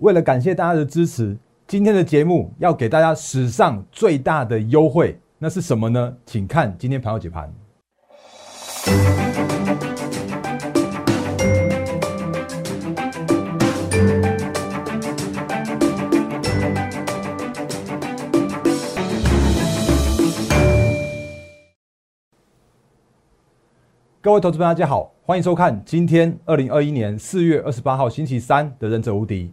为了感谢大家的支持，今天的节目要给大家史上最大的优惠，那是什么呢？请看今天朋友解盘。各位投资朋友，大家好，欢迎收看今天二零二一年四月二十八号星期三的《忍者无敌》，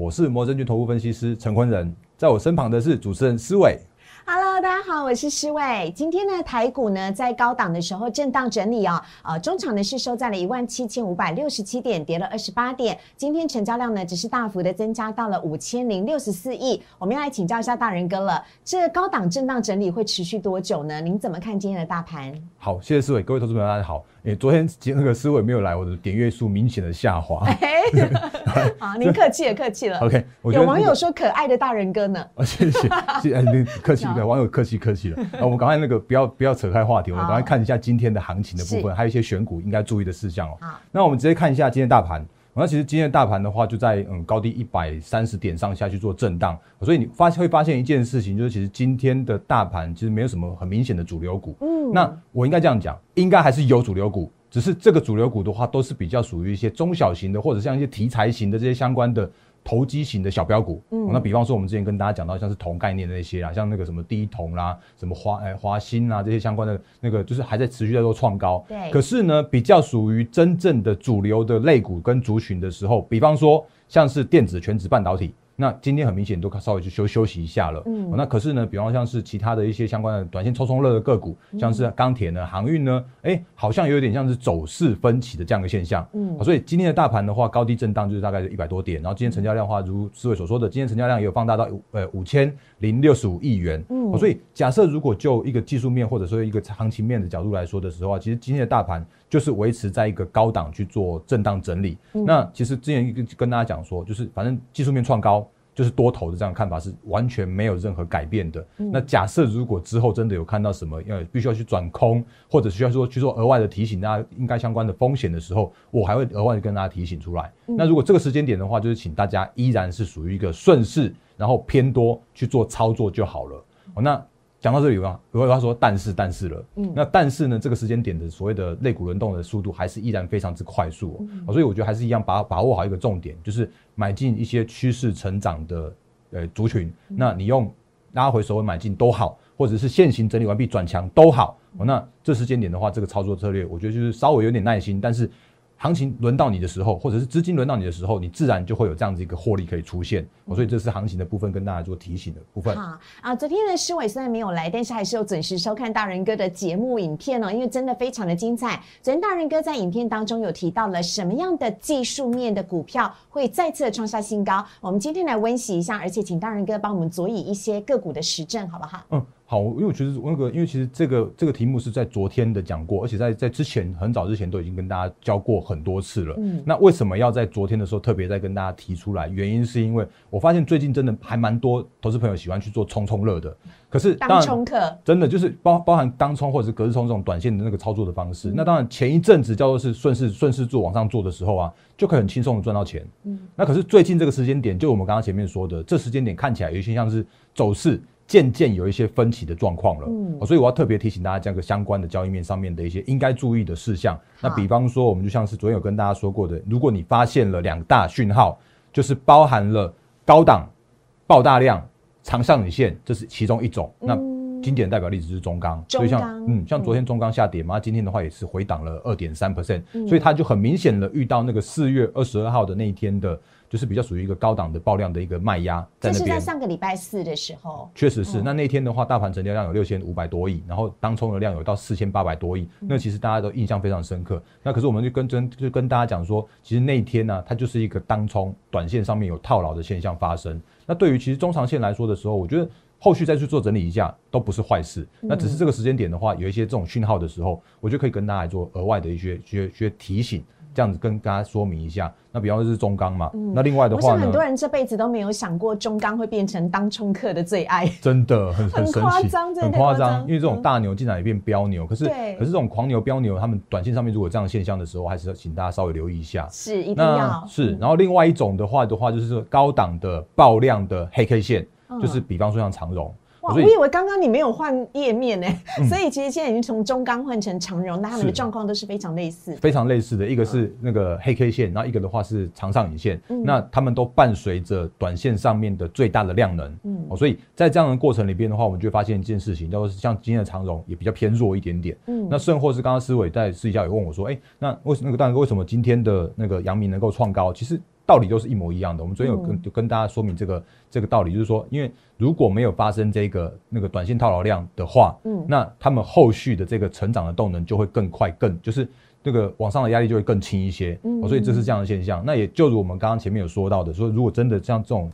我是摩证券投顾分析师陈坤仁，在我身旁的是主持人施伟。Hello，大家好，我是施伟。今天呢，台股呢在高档的时候震荡整理哦，呃，中场呢是收在了一万七千五百六十七点，跌了二十八点。今天成交量呢只是大幅的增加到了五千零六十四亿。我们要来请教一下大人哥了，这高档震荡整理会持续多久呢？您怎么看今天的大盘？好，谢谢思伟，各位投资朋友大家好。诶，昨天那个思伟没有来，我的点阅数明显的下滑。哎，好，您客气了，客气了。OK，我、有网友说可爱的大人哥呢。啊，谢谢，谢谢，哎你客气，对，网友客气客气了。啊，我们赶快那个不要不要扯开话题，我们赶快看一下今天的行情的部分，还有一些选股应该注意的事项哦。好，那我们直接看一下今天大盘。那其实今天的大盘的话，就在嗯高低一百三十点上下去做震荡，所以你发会发现一件事情，就是其实今天的大盘其实没有什么很明显的主流股。嗯那我应该这样讲，应该还是有主流股，只是这个主流股的话，都是比较属于一些中小型的，或者像一些题材型的这些相关的投机型的小标股。嗯嗯，那比方说我们之前跟大家讲到，像是铜概念的那些啦，像那个什么第一铜啦，什么华哎华兴啦这些相关的那个，就是还在持续在做创高。对可是呢，比较属于真正的主流的类股跟族群的时候，比方说像是电子、全职半导体。那今天很明显都稍微去休休息一下了，嗯。嗯、那可是呢，比方像是其他的一些相关的短线抽冲热的个股，像是钢铁呢、航运呢，哎、好像有点像是走势分歧的这样一个现象，嗯。嗯，所以今天的大盘的话，高低震荡就是大概一百多点，然后今天成交量的话，如思伟所说的，今天成交量也有放大到呃五千零六十五亿元，嗯。嗯，所以假设如果就一个技术面或者说一个行情面的角度来说的时候啊，其实今天的大盘就是维持在一个高档去做震荡整理。那其实之前跟跟大家讲说，就是反正技术面创高。就是多头的这样看法是完全没有任何改变的。那假设如果之后真的有看到什么要必须要去转空，或者需要说去做额外的提醒大家应该相关的风险的时候，我还会额外的跟大家提醒出来。那如果这个时间点的话，就是请大家依然是属于一个顺势，然后偏多去做操作就好了。哦，那讲到这里有啊，有他说但是但是了，嗯，那但是呢，这个时间点的所谓的肋骨轮动的速度还是依然非常之快速、哦。哦所以我觉得还是一样把把握好一个重点，就是买进一些趋势成长的呃族群，那你用拉回首尾买进都好，或者是现行整理完毕转强都好，哦，那这时间点的话，这个操作策略，我觉得就是稍微有点耐心，但是。行情轮到你的时候，或者是资金轮到你的时候，你自然就会有这样子一个获利可以出现。哦所以这是行情的部分，跟大家做提醒的部分。好啊，昨天的，施伟虽然没有来，但是还是有准时收看大人哥的节目影片哦，因为真的非常的精彩。昨天大人哥在影片当中有提到了什么样的技术面的股票会再次的创下新高，我们今天来温习一下，而且请大人哥帮我们佐以一些个股的实证，好不好？嗯，好，因为我觉得那个，因为其实这个这个题目是在昨天的讲过，而且在在之前很早之前都已经跟大家教过很多次了。嗯那为什么要在昨天的时候特别再跟大家提出来？原因是因为我发现最近真的还蛮多投资朋友喜欢去做冲冲乐的，可是当冲客，真的就是包包含当冲或者是隔日冲这种短线的那个操作的方式。那当然前一阵子叫做是顺势顺势做往上做的时候啊，就可以很轻松的赚到钱。嗯，那可是最近这个时间点，就我们刚刚前面说的，这时间点看起来有一些像是走势。渐渐有一些分歧的状况了，嗯。哦所以我要特别提醒大家这个相关的交易面上面的一些应该注意的事项。那比方说，我们就像是昨天有跟大家说过的，如果你发现了两大讯号，就是包含了高档爆大量长上影线，这是其中一种。那经典代表例子是中钢，所以像嗯，像昨天中钢下跌嘛，今天的话也是回档了二点三 percent，嗯。所以它就很明显的遇到那个四月二十二号的那一天的，就是比较属于一个高档的爆量的一个卖压在那边这是在。上个礼拜四的时候，确实是，那那天的话，大盘成交量有六千五百多亿，然后当冲的量有到四千八百多亿，那其实大家都印象非常深刻。那可是我们就跟真就跟大家讲说，其实那一天呢、它就是一个当冲短线上面有套牢的现象发生。那对于其实中长线来说的时候，我觉得后续再去做整理一下都不是坏事。那只是这个时间点的话，有一些这种讯号的时候，我就可以跟大家来做额外的一些一些一些提醒。这样子跟大家说明一下。那比方说是中钢嘛，那另外的我话很多人这辈子都没有想过中钢会变成当冲客的最爱。真的很很神奇，夸张很太夸张。因为这种大牛竟然也变标牛，可是可是这种狂牛标牛，他们短线上面如果有这样现象的时候，还是要请大家稍微留意一下。是一定要是，然后另外一种的话的话，就是说高档的爆量的黑 K 线，就是比方说像长荣，我以为刚刚你没有换页面呢，所以其实现在已经从中钢换成长荣，那他们的是。状况都是非常类似。非常类似的，一个是那个黑 K 线，然后一个的话是长上影线，嗯。那他们都伴随着短线上面的最大的量能，嗯。哦，所以在这样的过程里边的话，我们就会发现一件事情，就是像今天的长荣也比较偏弱一点点，嗯。那甚或是刚刚思伟在私底下有问我说，哎、那为什那个大哥为什么今天的那个阳明能够创高？其实道理都是一模一样的。我们昨天有跟、嗯就跟大家说明这个这个道理，就是说，因为如果没有发生这个那个短线套牢量的话，嗯那他们后续的这个成长的动能就会更快，更就是这个往上的压力就会更轻一些。嗯哦所以这是这样的现象。那也就如我们刚刚前面有说到的，说如果真的像这种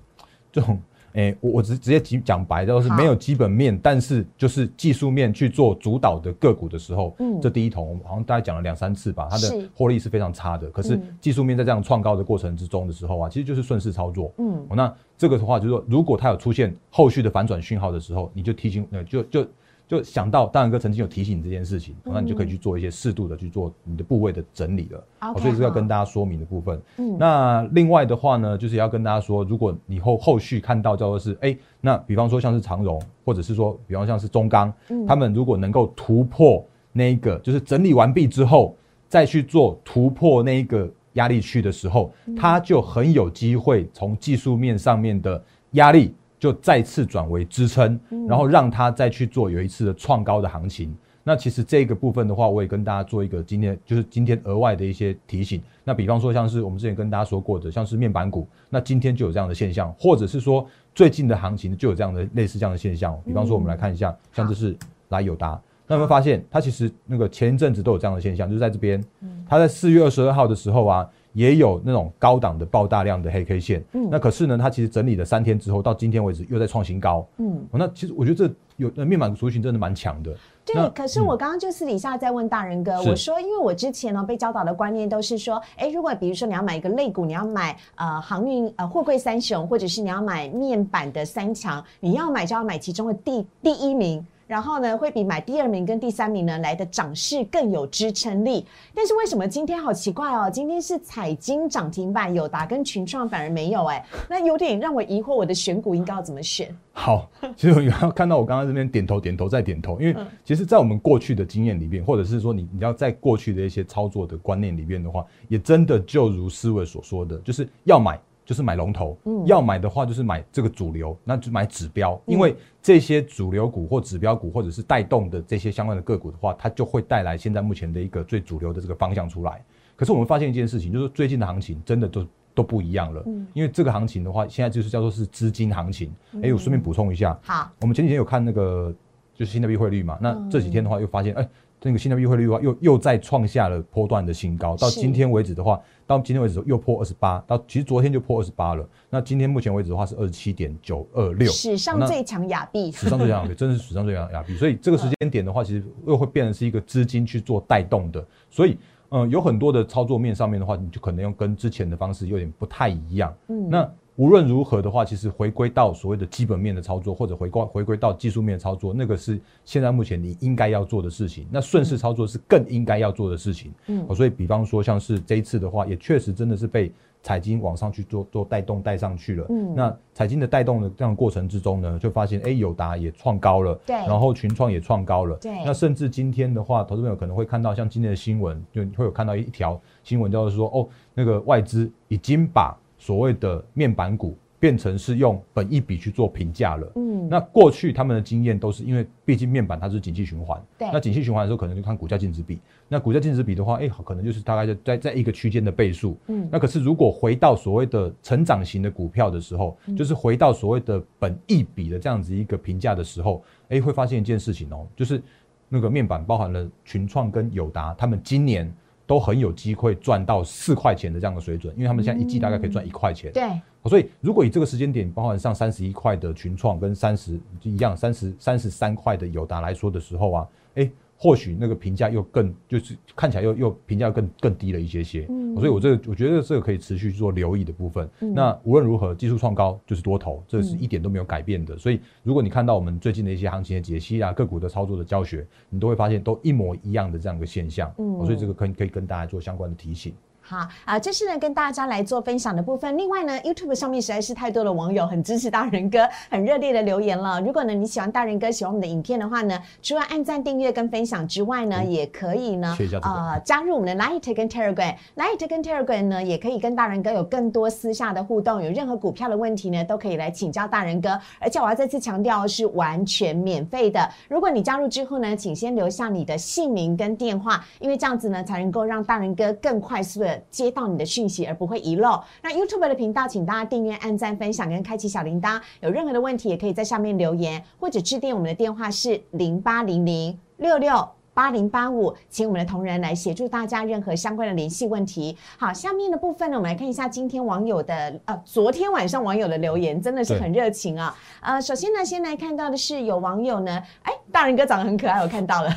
这种。诶，我我直直接讲讲白，就是没有基本面，但是就是技术面去做主导的个股的时候，嗯这第一桶好像大概讲了两三次吧，它的获利是非常差的。可是嗯技术面在这样创高的过程之中的时候啊，其实就是顺势操作。嗯哦，那这个的话就是说，如果它有出现后续的反转讯号的时候，你就提醒，呃，就就就想到大然哥曾经有提醒你这件事情，哦那你就可以去做一些适度的去做你的部位的整理了。哦 OK，所以这是要跟大家说明的部分。嗯。那另外的话呢，就是要跟大家说，如果你后后续看到叫做是，哎、那比方说像是长荣，或者是说，比方像是中钢，嗯。他们如果能够突破那一个，就是整理完毕之后，再去做突破那一个压力区的时候，嗯。它就很有机会从技术面上面的压力就再次转为支撑，嗯然后让它再去做有一次的创高的行情。那其实这个部分的话，我也跟大家做一个今天就是今天额外的一些提醒。那比方说像是我们之前跟大家说过的，像是面板股，那今天就有这样的现象，或者是说最近的行情就有这样的类似这样的现象。比方说我们来看一下，像这是来友达，那有没有发现它其实那个前一阵子都有这样的现象，就是在这边，它在四月二十二号的时候啊，也有那种高档的爆大量的黑 K 线。嗯那可是呢，它其实整理了三天之后，到今天为止又在创新高。嗯。哦那其实我觉得这有呃面板族群真的蛮强的。对，可是我刚刚就私底下在问大人哥，是我说，因为我之前呢被教导的观念都是说，哎，如果比如说你要买一个类股，你要买呃航运呃货柜三雄，或者是你要买面板的三强，你要买就要买其中的第第一名。然后呢，会比买第二名跟第三名呢来的涨势更有支撑力。但是为什么今天好奇怪哦？今天是彩金涨停板，友达跟群创反而没有哎，那有点让我疑惑，我的选股应该要怎么选？好，其实我要看到我刚刚这边点头点头再点头，因为嗯其实，在我们过去的经验里面，或者是说你你要在过去的一些操作的观念里面的话，也真的就如思维所说的，就是要买就是买龙头，嗯。要买的话就是买这个主流，那就买指标，因为这些主流股或指标股或者是带动的这些相关的个股的话，它就会带来现在目前的一个最主流的这个方向出来。可是我们发现一件事情，就是最近的行情真的都都不一样了，因为这个行情的话，现在就是叫做是资金行情。哎、我顺便补充一下，好，我们前几天有看那个就是新的币汇率嘛，那嗯。这几天的话又发现，哎、那个新台币汇率的话又又再创下了波段的新高，到今天为止的话，到今天为止又破二十八，到其实昨天就破二十八了，那今天目前为止的话是二十七点九二六，史上最强亚币，史上最强亚币，真的是史上最强亚币。所以这个时间点的话，其实又会变成是一个资金去做带动的。所以，嗯、有很多的操作面上面的话，你就可能用跟之前的方式有点不太一样。嗯那无论如何的话，其实回归到所谓的基本面的操作，或者回归回归到技术面的操作，那个是现在目前你应该要做的事情。那顺势操作是更应该要做的事情。嗯嗯，所以比方说像是这一次的话，也确实真的是被财经往上去做做带动带上去了。嗯那财经的带动的这样的过程之中呢，就发现哎，友达也创高了，对然后群创也创高了，对那甚至今天的话，投资朋友可能会看到像今天的新闻，就会有看到一条新闻，叫做说哦，那个外资已经把所谓的面板股变成是用本一笔去做评价了。嗯，那过去他们的经验都是因为，毕竟面板它是景气循环，对那景气循环的时候，可能就看股价净值比。那股价净值比的话，哎、可能就是大概就在在一个区间的倍数。嗯那可是如果回到所谓的成长型的股票的时候，嗯就是回到所谓的本一笔的这样子一个评价的时候，哎、会发现一件事情哦，就是那个面板包含了群创跟友达，他们今年都很有机会赚到四块钱的这样的水准，因为他们现在一季大概可以赚一块钱。对，哦所以，如果以这个时间点，包含上三十一块的群创跟三十一样三十三十三块的友达来说的时候啊，哎，或许那个评价又更就是看起来又又评价更更低了一些些，嗯，所以我这个我觉得这个可以持续做留意的部分。那无论如何，技术创高就是多头，这是一点都没有改变的。所以如果你看到我们最近的一些行情的解析啊，个股的操作的教学，你都会发现都一模一样的这样一个现象，嗯，所以这个可以可以跟大家做相关的提醒。好啊，这是呢跟大家来做分享的部分。另外呢，YouTube 上面实在是太多的网友很支持大人哥，很热烈的留言了。如果呢你喜欢大人哥，喜欢我们的影片的话呢，除了按赞、订阅跟分享之外呢，也可以呢呃加入我们的 Light 跟 Telegram。Light 跟 Telegram 呢，也可以跟大人哥有更多私下的互动。有任何股票的问题呢，都可以来请教大人哥。而且我要再次强调，是完全免费的。如果你加入之后呢，请先留下你的姓名跟电话，因为这样子呢，才能够让大人哥更快速的接到你的。讯息而不会遗漏。那 YouTube 的频道，请大家订阅、按赞、分享跟开启小铃铛。有任何的问题，也可以在下面留言，或者致电我们的电话是零八零零六六。八零八五，请我们的同仁来协助大家任何相关的联系问题。好，下面的部分呢，我们来看一下今天网友的呃，昨天晚上网友的留言，真的是很热情啊。呃，首先呢，先来看到的是有网友呢，哎，大人哥长得很可爱，我看到了，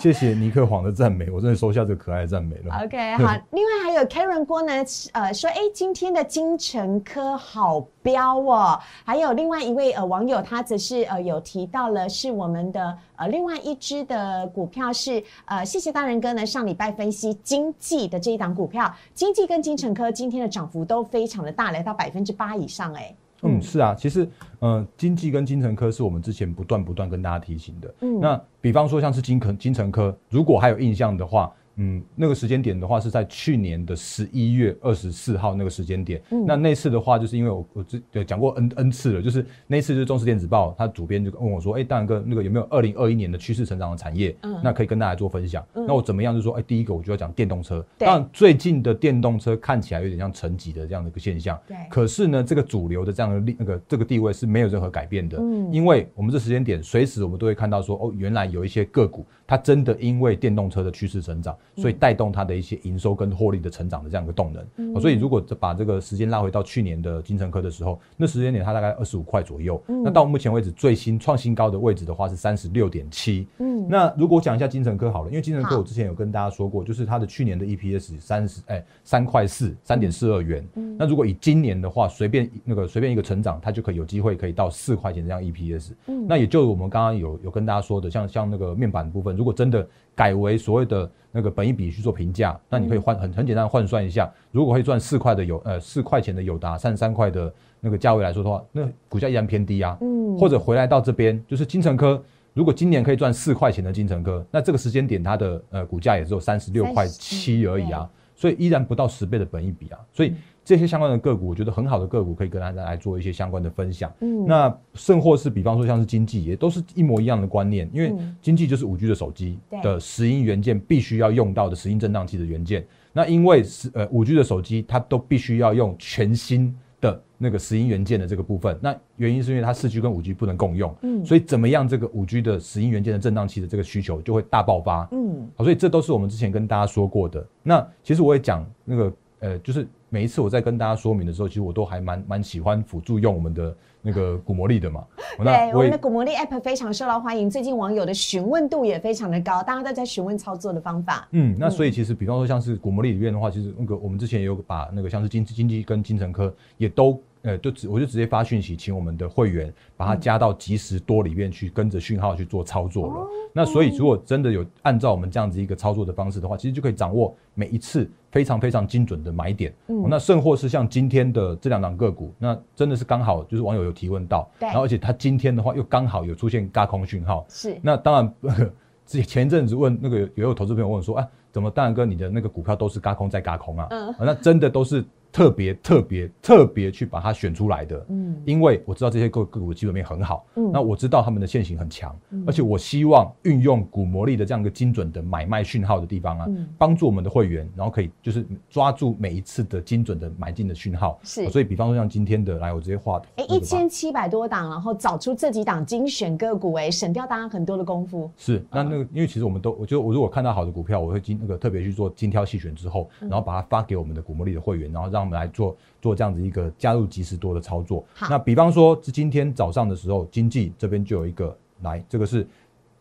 谢谢尼克黄的赞美，我真的收下这个可爱的赞美了。OK，好，另外还有 Karen 郭呢，呃，说哎，今天的金城科好标哦。还有另外一位呃网友，他则是呃有提到了是我们的呃另外一支的股票。是呃，谢谢大人哥呢。上礼拜分析经济的这一档股票，经济跟金城科今天的涨幅都非常的大，来到百分之八以上。哎，嗯，是啊，其实呃，经济跟金城科是我们之前不断不断跟大家提醒的。嗯，那比方说像是金科金城科，如果还有印象的话。嗯，那个时间点的话是在去年的十一月二十四号那个时间点。嗯，那那次的话，就是因为我我之讲过 n n 次了，就是那次就是中时电子报，它主编就问我说：“哎，大然哥，那个有没有二零二一年的趋势成长的产业？嗯，那可以跟大家做分享。那我怎么样？就说，哎，第一个我就要讲电动车。但最近的电动车看起来有点像沉寂的这样的一个现象。对。可是呢，这个主流的这样的那个这个地位是没有任何改变的。嗯。因为我们这时间点，随时我们都会看到说，哦，原来有一些个股，它真的因为电动车的趋势成长，所以带动它。的一些营收跟获利的成长的这样一个动能，所以如果把这个时间拉回到去年的金城科的时候，那时间点它大概二十五块左右。那到目前为止最新创新高的位置的话是三十六点七。嗯，那如果讲一下金城科好了，因为金城科我之前有跟大家说过，就是它的去年的 EPS 三十哎三块四三点四二元。那如果以今年的话，随便那个随便一个成长，它就可以有机会可以到四块钱这样 EPS。嗯，那也就我们刚刚有有跟大家说的，像像那个面板部分，如果真的改为所谓的。那个本一比去做评价，那你可以换很很简单换算一下，如果可以赚四块的有呃四块钱的友达三十三块的那个价位来说的话，那股价依然偏低啊。嗯。或者回来到这边，就是金城科，如果今年可以赚四块钱的金城科，那这个时间点它的呃股价也只有三十六块七而已啊，所以依然不到十倍的本一比啊，所以。这些相关的个股，我觉得很好的个股，可以跟大家来做一些相关的分享。嗯，那甚或是比方说像是经济，也都是一模一样的观念，因为经济就是五 G 的手机的石英元件必须要用到的石英振荡器的元件。那因为是呃五 G 的手机，它都必须要用全新的那个石英元件的这个部分。那原因是因为它四 G 跟五 G 不能共用，嗯，所以怎么样这个五 G 的石英元件的振荡器的这个需求就会大爆发。嗯，好，所以这都是我们之前跟大家说过的。那其实我也讲那个呃，就是。每一次我在跟大家说明的时候，其实我都还蛮蛮喜欢辅助用我们的那个古魔力的嘛。对，我们的古魔力 App 非常受到欢迎，最近网友的询问度也非常的高，大家都在询问操作的方法。嗯，那所以其实比方说像是古魔力里面的话，其实那个我们之前也有把那个像是经经济跟精神科也都。呃，就直我就直接发讯息，请我们的会员把它加到即时多里面去，跟着讯号去做操作了。那所以，如果真的有按照我们这样子一个操作的方式的话，其实就可以掌握每一次非常非常精准的买点。嗯，那甚或是像今天的这两档个股，那真的是刚好就是网友有提问到，然后而且他今天的话又刚好有出现嘎空讯号。是，那当然，前一阵子问那个也有投资朋友问说，啊，怎么大然哥你的那个股票都是嘎空在嘎空啊？嗯，那真的都是。特别特别特别去把它选出来的，嗯，因为我知道这些个个股基本面很好，嗯，那我知道他们的线型很强，而且我希望运用股魔力的这样一个精准的买卖讯号的地方啊，帮助我们的会员，然后可以就是抓住每一次的精准的买进的讯号，是，所以比方说像今天的，来我直接画，哎，一千七百多档，然后找出这几档精选个股，哎，省掉大家很多的功夫。是，那那个因为其实我们都，我就我如果看到好的股票，我会精那个特别去做精挑细选之后，然后把它发给我们的股魔力的会员，然后让。我们来做做这样子一个加入及时多的操作。那比方说，是今天早上的时候，经济这边就有一个来，这个是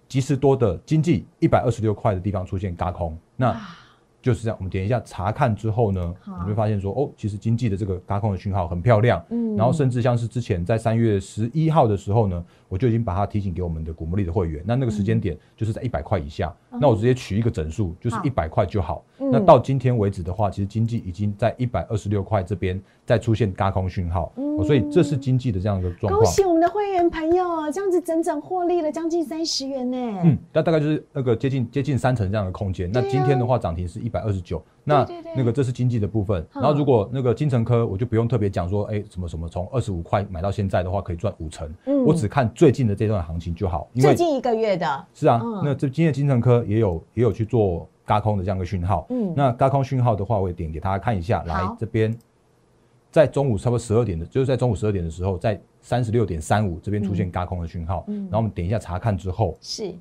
及时多的经济一百二十六块的地方出现嘎空，那啊就是这样。我们点一下查看之后呢，你会发现说，哦，其实经济的这个嘎空的讯号很漂亮，嗯然后甚至像是之前在三月十一号的时候呢，我就已经把它提醒给我们的古魔力的会员，那那个时间点就是在一百块以下，那我直接取一个整数，就是一百块就好。嗯那到今天为止的话，其实经济已经在一百二十六块这边再出现嘎空讯号，哦所以这是经济的这样一个状况。恭喜我们的会员朋友，这样子整整获利了将近三十元呢。嗯，那大概就是那个接近接近三成这样的空间。那今天的话涨停是一百二十九，那那个这是经济的部分。嗯。然后如果那个金城科，我就不用特别讲说，哎，什么什么从二十五块买到现在的话，可以赚五成。嗯。我只看最近的这段行情就好，因为最近一个月的，是啊，嗯。那这今天的金城科也有也有去做嘎空的这样一个讯号。嗯。那嘎空讯号的话，我也点给大家看一下，来好。这边。在中午差不多十二点的，就是在中午十二点的时候，在三十六点三五这边出现嘎空的讯号，嗯。然后我们点一下查看之后，是。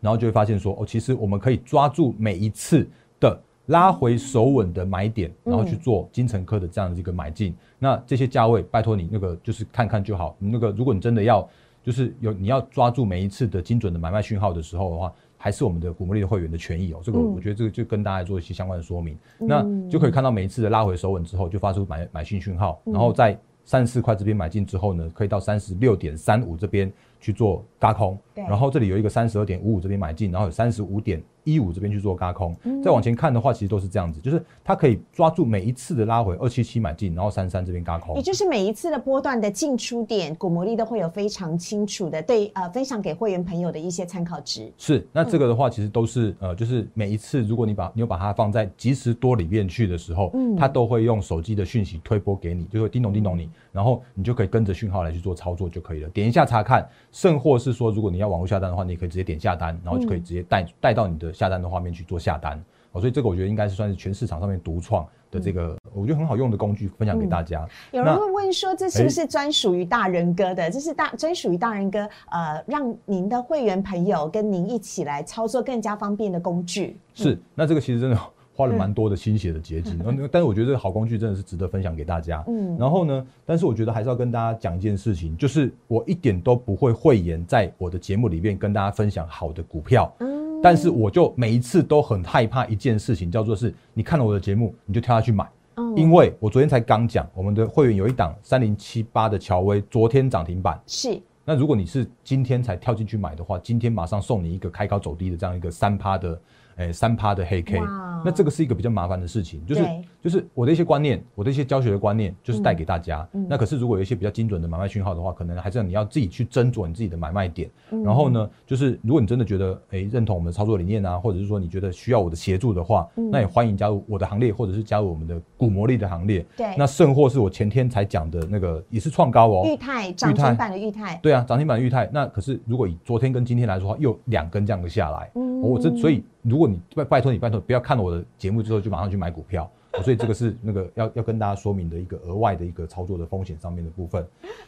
然后就会发现说，哦，其实我们可以抓住每一次的拉回手稳的买点，然后去做金城科的这样的一个买进。那这些价位，拜托你那个就是看看就好。你那个如果你真的要，就是有你要抓住每一次的精准的买卖讯号的时候的话，还是我们的古魔力的会员的权益哦。这个嗯。我觉得这个就跟大家做一些相关的说明，那就可以看到每一次的拉回手稳之后，就发出买买进讯号，然后在三十四块这边买进之后呢，可以到三十六点三五这边去做嘎空，然后这里有一个三十二点五五这边买进，然后有三十五点一五这边去做嘎空，嗯。再往前看的话，其实都是这样子，就是它可以抓住每一次的拉回，二七七买进，然后三三这边嘎空。也，就是每一次的波段的进出点，古魔力都会有非常清楚的对呃分享给会员朋友的一些参考值。是，那这个的话，其实都是呃，就是每一次如果你把你有把它放在即时多里面去的时候，嗯。它都会用手机的讯息推播给你，就会叮咚叮咚你，然后你就可以跟着讯号来去做操作就可以了。点一下查看，甚或是说，如果你要网络下单的话，你也可以直接点下单，然后就可以直接带带到你的下单的画面去做下单。哦，所以这个我觉得应该是算是全市场上面独创的这个，我觉得很好用的工具，分享给大家。有人会问说，这是不是专属于大人哥的？这是大专属于大人哥，呃，让您的会员朋友跟您一起来操作更加方便的工具。是，那这个其实真的花了蛮多的心血的结晶，然 后那个但是我觉得这个好工具真的是值得分享给大家。嗯然后呢，但是我觉得还是要跟大家讲一件事情，就是我一点都不会讳言在我的节目里面跟大家分享好的股票，嗯但是我就每一次都很害怕一件事情，叫做是你看了我的节目，你就跳下去买。嗯因为我昨天才刚讲，我们的会员有一档三零七八的乔威，昨天涨停板。是那如果你是今天才跳进去买的话，今天马上送你一个开高走低的这样一个三趴的，诶三趴的黑 K，那这个是一个比较麻烦的事情，就是就是我的一些观念，我的一些教学的观念，就是带给大家。嗯。那可是如果有一些比较精准的买卖讯号的话，可能还是你要自己去斟酌你自己的买卖点。嗯。然后呢，就是如果你真的觉得诶认同我们的操作理念啊，或者是说你觉得需要我的协助的话，嗯。那也欢迎加入我的行列，或者是加入我们的股魔力的行列。对。那甚或是我前天才讲的那个也是创高哦，裕泰涨裕泰停板的裕泰，对啊，涨停板裕泰，那可是如果以昨天跟今天来说的话，又两根这样的下来，嗯。我这所以如果你拜拜托你拜托不要看了我的节目之后就马上去买股票，所以这个是那个要要跟大家说明的一个额外的一个操作的风险上面的部分。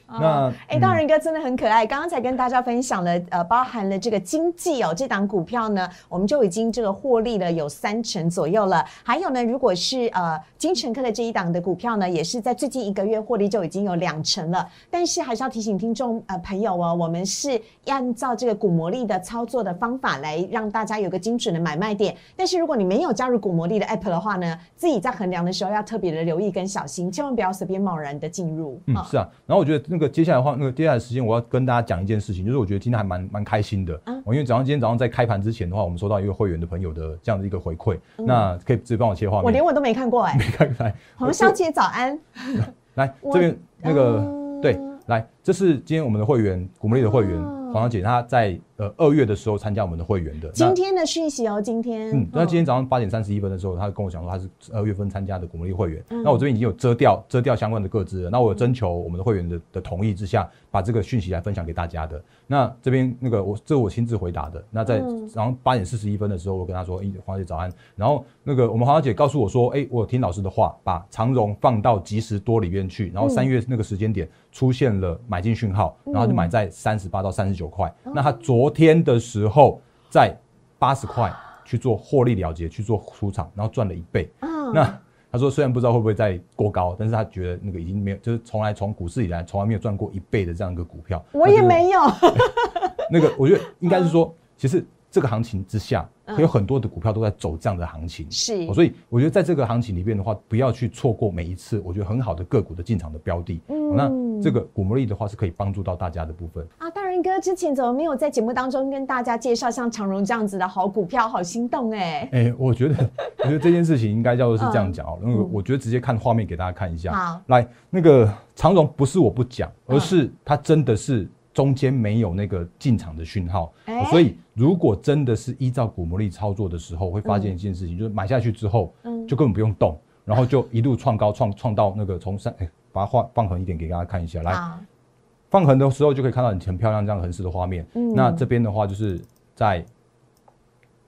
那哎，嗯大人哥真的很可爱。刚刚才跟大家分享了，呃，包含了这个经济哦，这档股票呢，我们就已经这个获利了有三成左右了。还有呢，如果是呃金城科的这一档的股票呢，也是在最近一个月获利就已经有两成了。但是还是要提醒听众呃朋友哦，我们是按照这个股魔力的操作的方法来让大家有个精准的买卖点。但是如果你没有加入股魔力的 app 的话呢，自己在衡量的时候要特别的留意跟小心，千万不要随便贸然的进入。嗯，啊是啊。然后我觉得那个接下来的话，那个接下来的时间我要跟大家讲一件事情，就是我觉得今天还蛮蛮开心的。嗯我因为早上今天早上在开盘之前的话，我们收到一个会员的朋友的这样的一个回馈，那可以直接帮我切画面我连。我都没看过哎、没看来，黄小姐早安。来我这边那个、嗯对，来，这是今天我们的会员古魔力的会员、哦黄小姐，她在呃二月的时候参加我们的会员的。今天的讯息哦，今天嗯，那哦今天早上八点三十一分的时候，他跟我讲说他是二月份参加的古魔力会员。嗯那我这边已经有遮掉遮掉相关的各自了。那我有征求我们的会员的的同意之下，把这个讯息来分享给大家的。那这边那个我这我亲自回答的。那在嗯早上八点四十一分的时候，我跟他说：“哎，黄小姐早安。”然后那个我们黄小姐告诉我说：“哎，我有听老师的话，把长荣放到及时多里面去，然后三月那个时间点出现了买进讯号，然后就买在三十八到三十九块。那他昨天的时候在八十块去做获利了结，去做出场，然后赚了一倍。嗯那他说虽然不知道会不会再过高，但是他觉得那个已经没有，就是从来从股市以来从来没有赚过一倍的这样一个股票。我也没有，那 个我觉得应该是说，其实这个行情之下，嗯有很多的股票都在走这样的行情。是哦，所以我觉得在这个行情里面的话，不要去错过每一次我觉得很好的个股的进场的标的。嗯哦那这个股魔力的话是可以帮助到大家的部分。啊，大人哥之前怎么没有在节目当中跟大家介绍像长荣这样子的好股票？好心动哎、哎、我觉得，我觉得这件事情应该叫做是这样讲哦。那个，嗯。我觉得直接看画面给大家看一下。好，来，那个长荣不是我不讲，嗯。而是它真的是中间没有那个进场的讯号，哎。所以如果真的是依照股魔力操作的时候，会发现一件事情，就是买下去之后，嗯。就根本不用动，然后就一路创高，创创到那个从三，哎、把它画放横一点给大家看一下，来，好，放横的时候就可以看到很很漂亮这样横式的画面。嗯。那这边的话就是在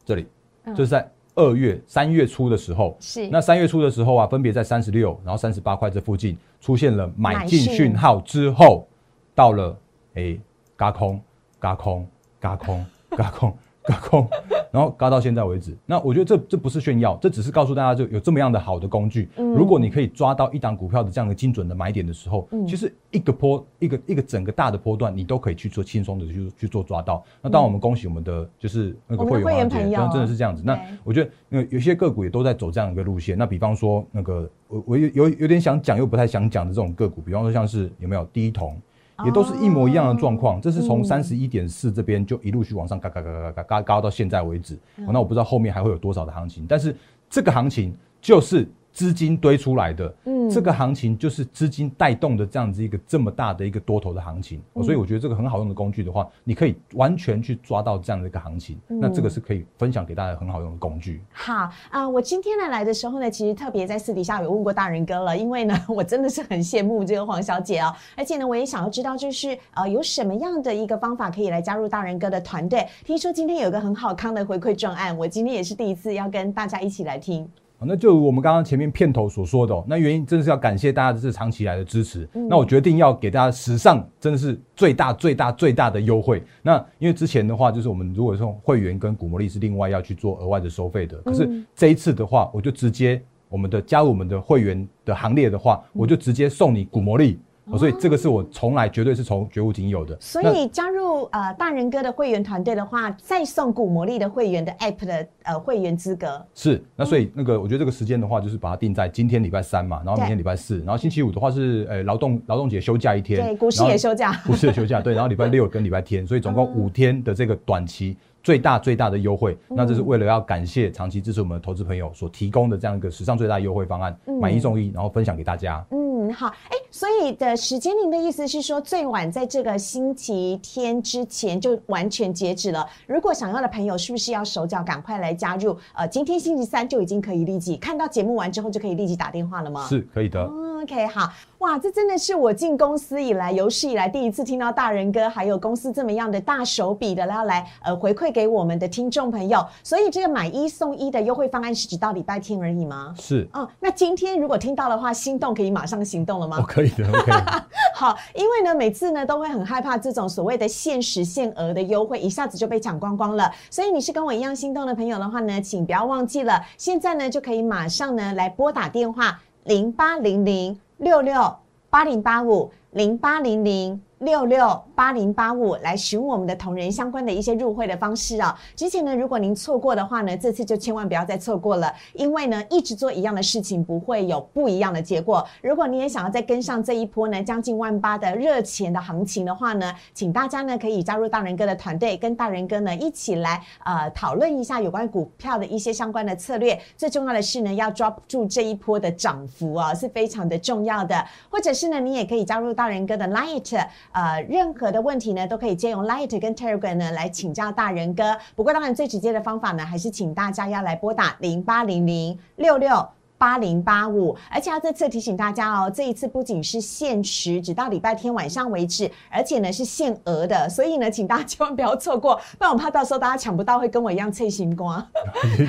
这里，嗯。就是在二月、三月初的时候，是。那三月初的时候啊，分别在三十六，然后三十八块这附近出现了买进讯讯号之后，到了哎，嘎空、嘎空、嘎空、嘎空、嘎空，然后嘎到现在为止。那我觉得这这不是炫耀，这只是告诉大家就有这么样的好的工具。嗯如果你可以抓到一档股票的这样的精准的买点的时候，嗯其实一个波一个一个整个大的波段，你都可以去做轻松的去去做抓到。那当然，我们恭喜我们的就是那个会员朋友真的是这样子。那我觉得那个有些个股也都在走这样一个路线。那比方说那个我我有有有点想讲又不太想讲的这种个股，比方说像是有没有第一铜，也都是一模一样的状况。这是从嗯三十一点四这边就一路去往上嘎嘎嘎嘎嘎嘎嘎到现在为止。那我不知道后面还会有多少的行情，但是这个行情就是资金堆出来的。嗯这个行情就是资金带动的这样子一个这么大的一个多头的行情，所以我觉得这个很好用的工具的话，你可以完全去抓到这样的一个行情，嗯那这个是可以分享给大家很好用的工具。好啊、我今天呢来的时候呢，其实特别在私底下有问过大人哥了，因为呢，我真的是很羡慕这个黄小姐哦，而且呢，我也想要知道，就是呃，有什么样的一个方法可以来加入大人哥的团队？听说今天有个很好康的回馈专案，我今天也是第一次要跟大家一起来听。好那就我们刚刚前面片头所说的、哦，那原因真的是要感谢大家这长期以来的支持。嗯那我决定要给大家史上真的是最大最大最大的优惠。那因为之前的话，就是我们如果说会员跟古魔力是另外要去做额外的收费的，可是嗯这一次的话，我就直接我们的加入我们的会员的行列的话，我就直接送你古魔力。哦所以这个是我从来绝对是从绝无仅有的。所以加入呃大人哥的会员团队的话，再送古魔力的会员的 App 的呃会员资格。是，那所以那个我觉得这个时间的话，就是把它定在今天礼拜三嘛，然后明天礼拜四，然后星期五的话是呃劳动劳动节休假一天，对，股市也休假。股市也休假，对，然后礼拜六跟礼拜天，所以总共五天的这个短期最大最大的优惠，那这是为了要感谢长期支持我们的投资朋友所提供的这样一个史上最大优惠方案，买一送一，然后分享给大家。嗯，好，哎，所以的时间，您的意思是说，最晚在这个星期天之前就完全截止了。如果想要的朋友，是不是要手脚赶快来加入？呃，今天星期三就已经可以立即看到节目完之后就可以立即打电话了吗？。是可以的，嗯 OK，好，哇，这真的是我进公司以来有史以来第一次听到大人哥还有公司这么样的大手笔的要来呃回馈给我们的听众朋友。所以这个买一送一的优惠方案是只到礼拜天而已吗？是哦，那今天如果听到的话，心动可以马上行动了吗？哦，可以的，OK，好，因为呢，每次呢都会很害怕这种所谓的限时限额的优惠一下子就被抢光光了。所以你是跟我一样心动的朋友的话呢，请不要忘记了，现在呢就可以马上呢来拨打电话零八零零六六八零八五零八零零。六六八零八五来询我们的同仁相关的一些入会的方式啊。之前呢，如果您错过的话呢，这次就千万不要再错过了，因为呢，一直做一样的事情不会有不一样的结果。如果你也想要再跟上这一波呢将近万八的热钱的行情的话呢，请大家呢可以加入大人哥的团队，跟大人哥呢一起来呃讨论一下有关股票的一些相关的策略。最重要的是呢，要抓住这一波的涨幅啊，是非常的重要的。或者是呢，你也可以加入大人哥的 Light。呃，任何的问题呢，都可以借用 Light 跟 Telegram 呢来请教大人哥。不过，当然最直接的方法呢，还是请大家要来拨打零八零零六六。八零八五，而且要再次提醒大家哦，这一次不仅是限时，只到礼拜天晚上为止，而且呢是限额的，所以呢，请大家千万不要错过，不然我怕到时候大家抢不到，会跟我一样脆心瓜。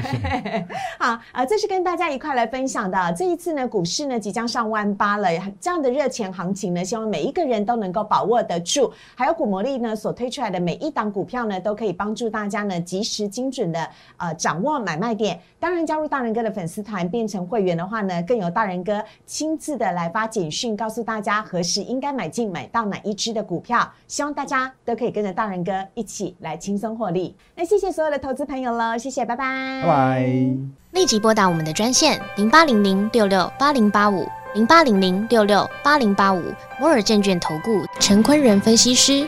好，啊，这是跟大家一块来分享的。这一次呢，股市呢即将上万八了，这样的热钱行情呢，希望每一个人都能够把握得住。还有股魔力呢所推出来的每一档股票呢，都可以帮助大家呢及时精准的呃掌握买卖点。当然，加入大人哥的粉丝团变成会员的话呢，更有大人哥亲自的来发简讯，告诉大家何时应该买进，买到哪一支的股票。希望大家都可以跟着大人哥一起来轻松获利。那谢谢所有的投资朋友了，谢谢，拜拜，拜拜。立即拨打我们的专线零八零零六六八零八五零八零零六六八零八五摩尔证券投顾陈坤仁分析师。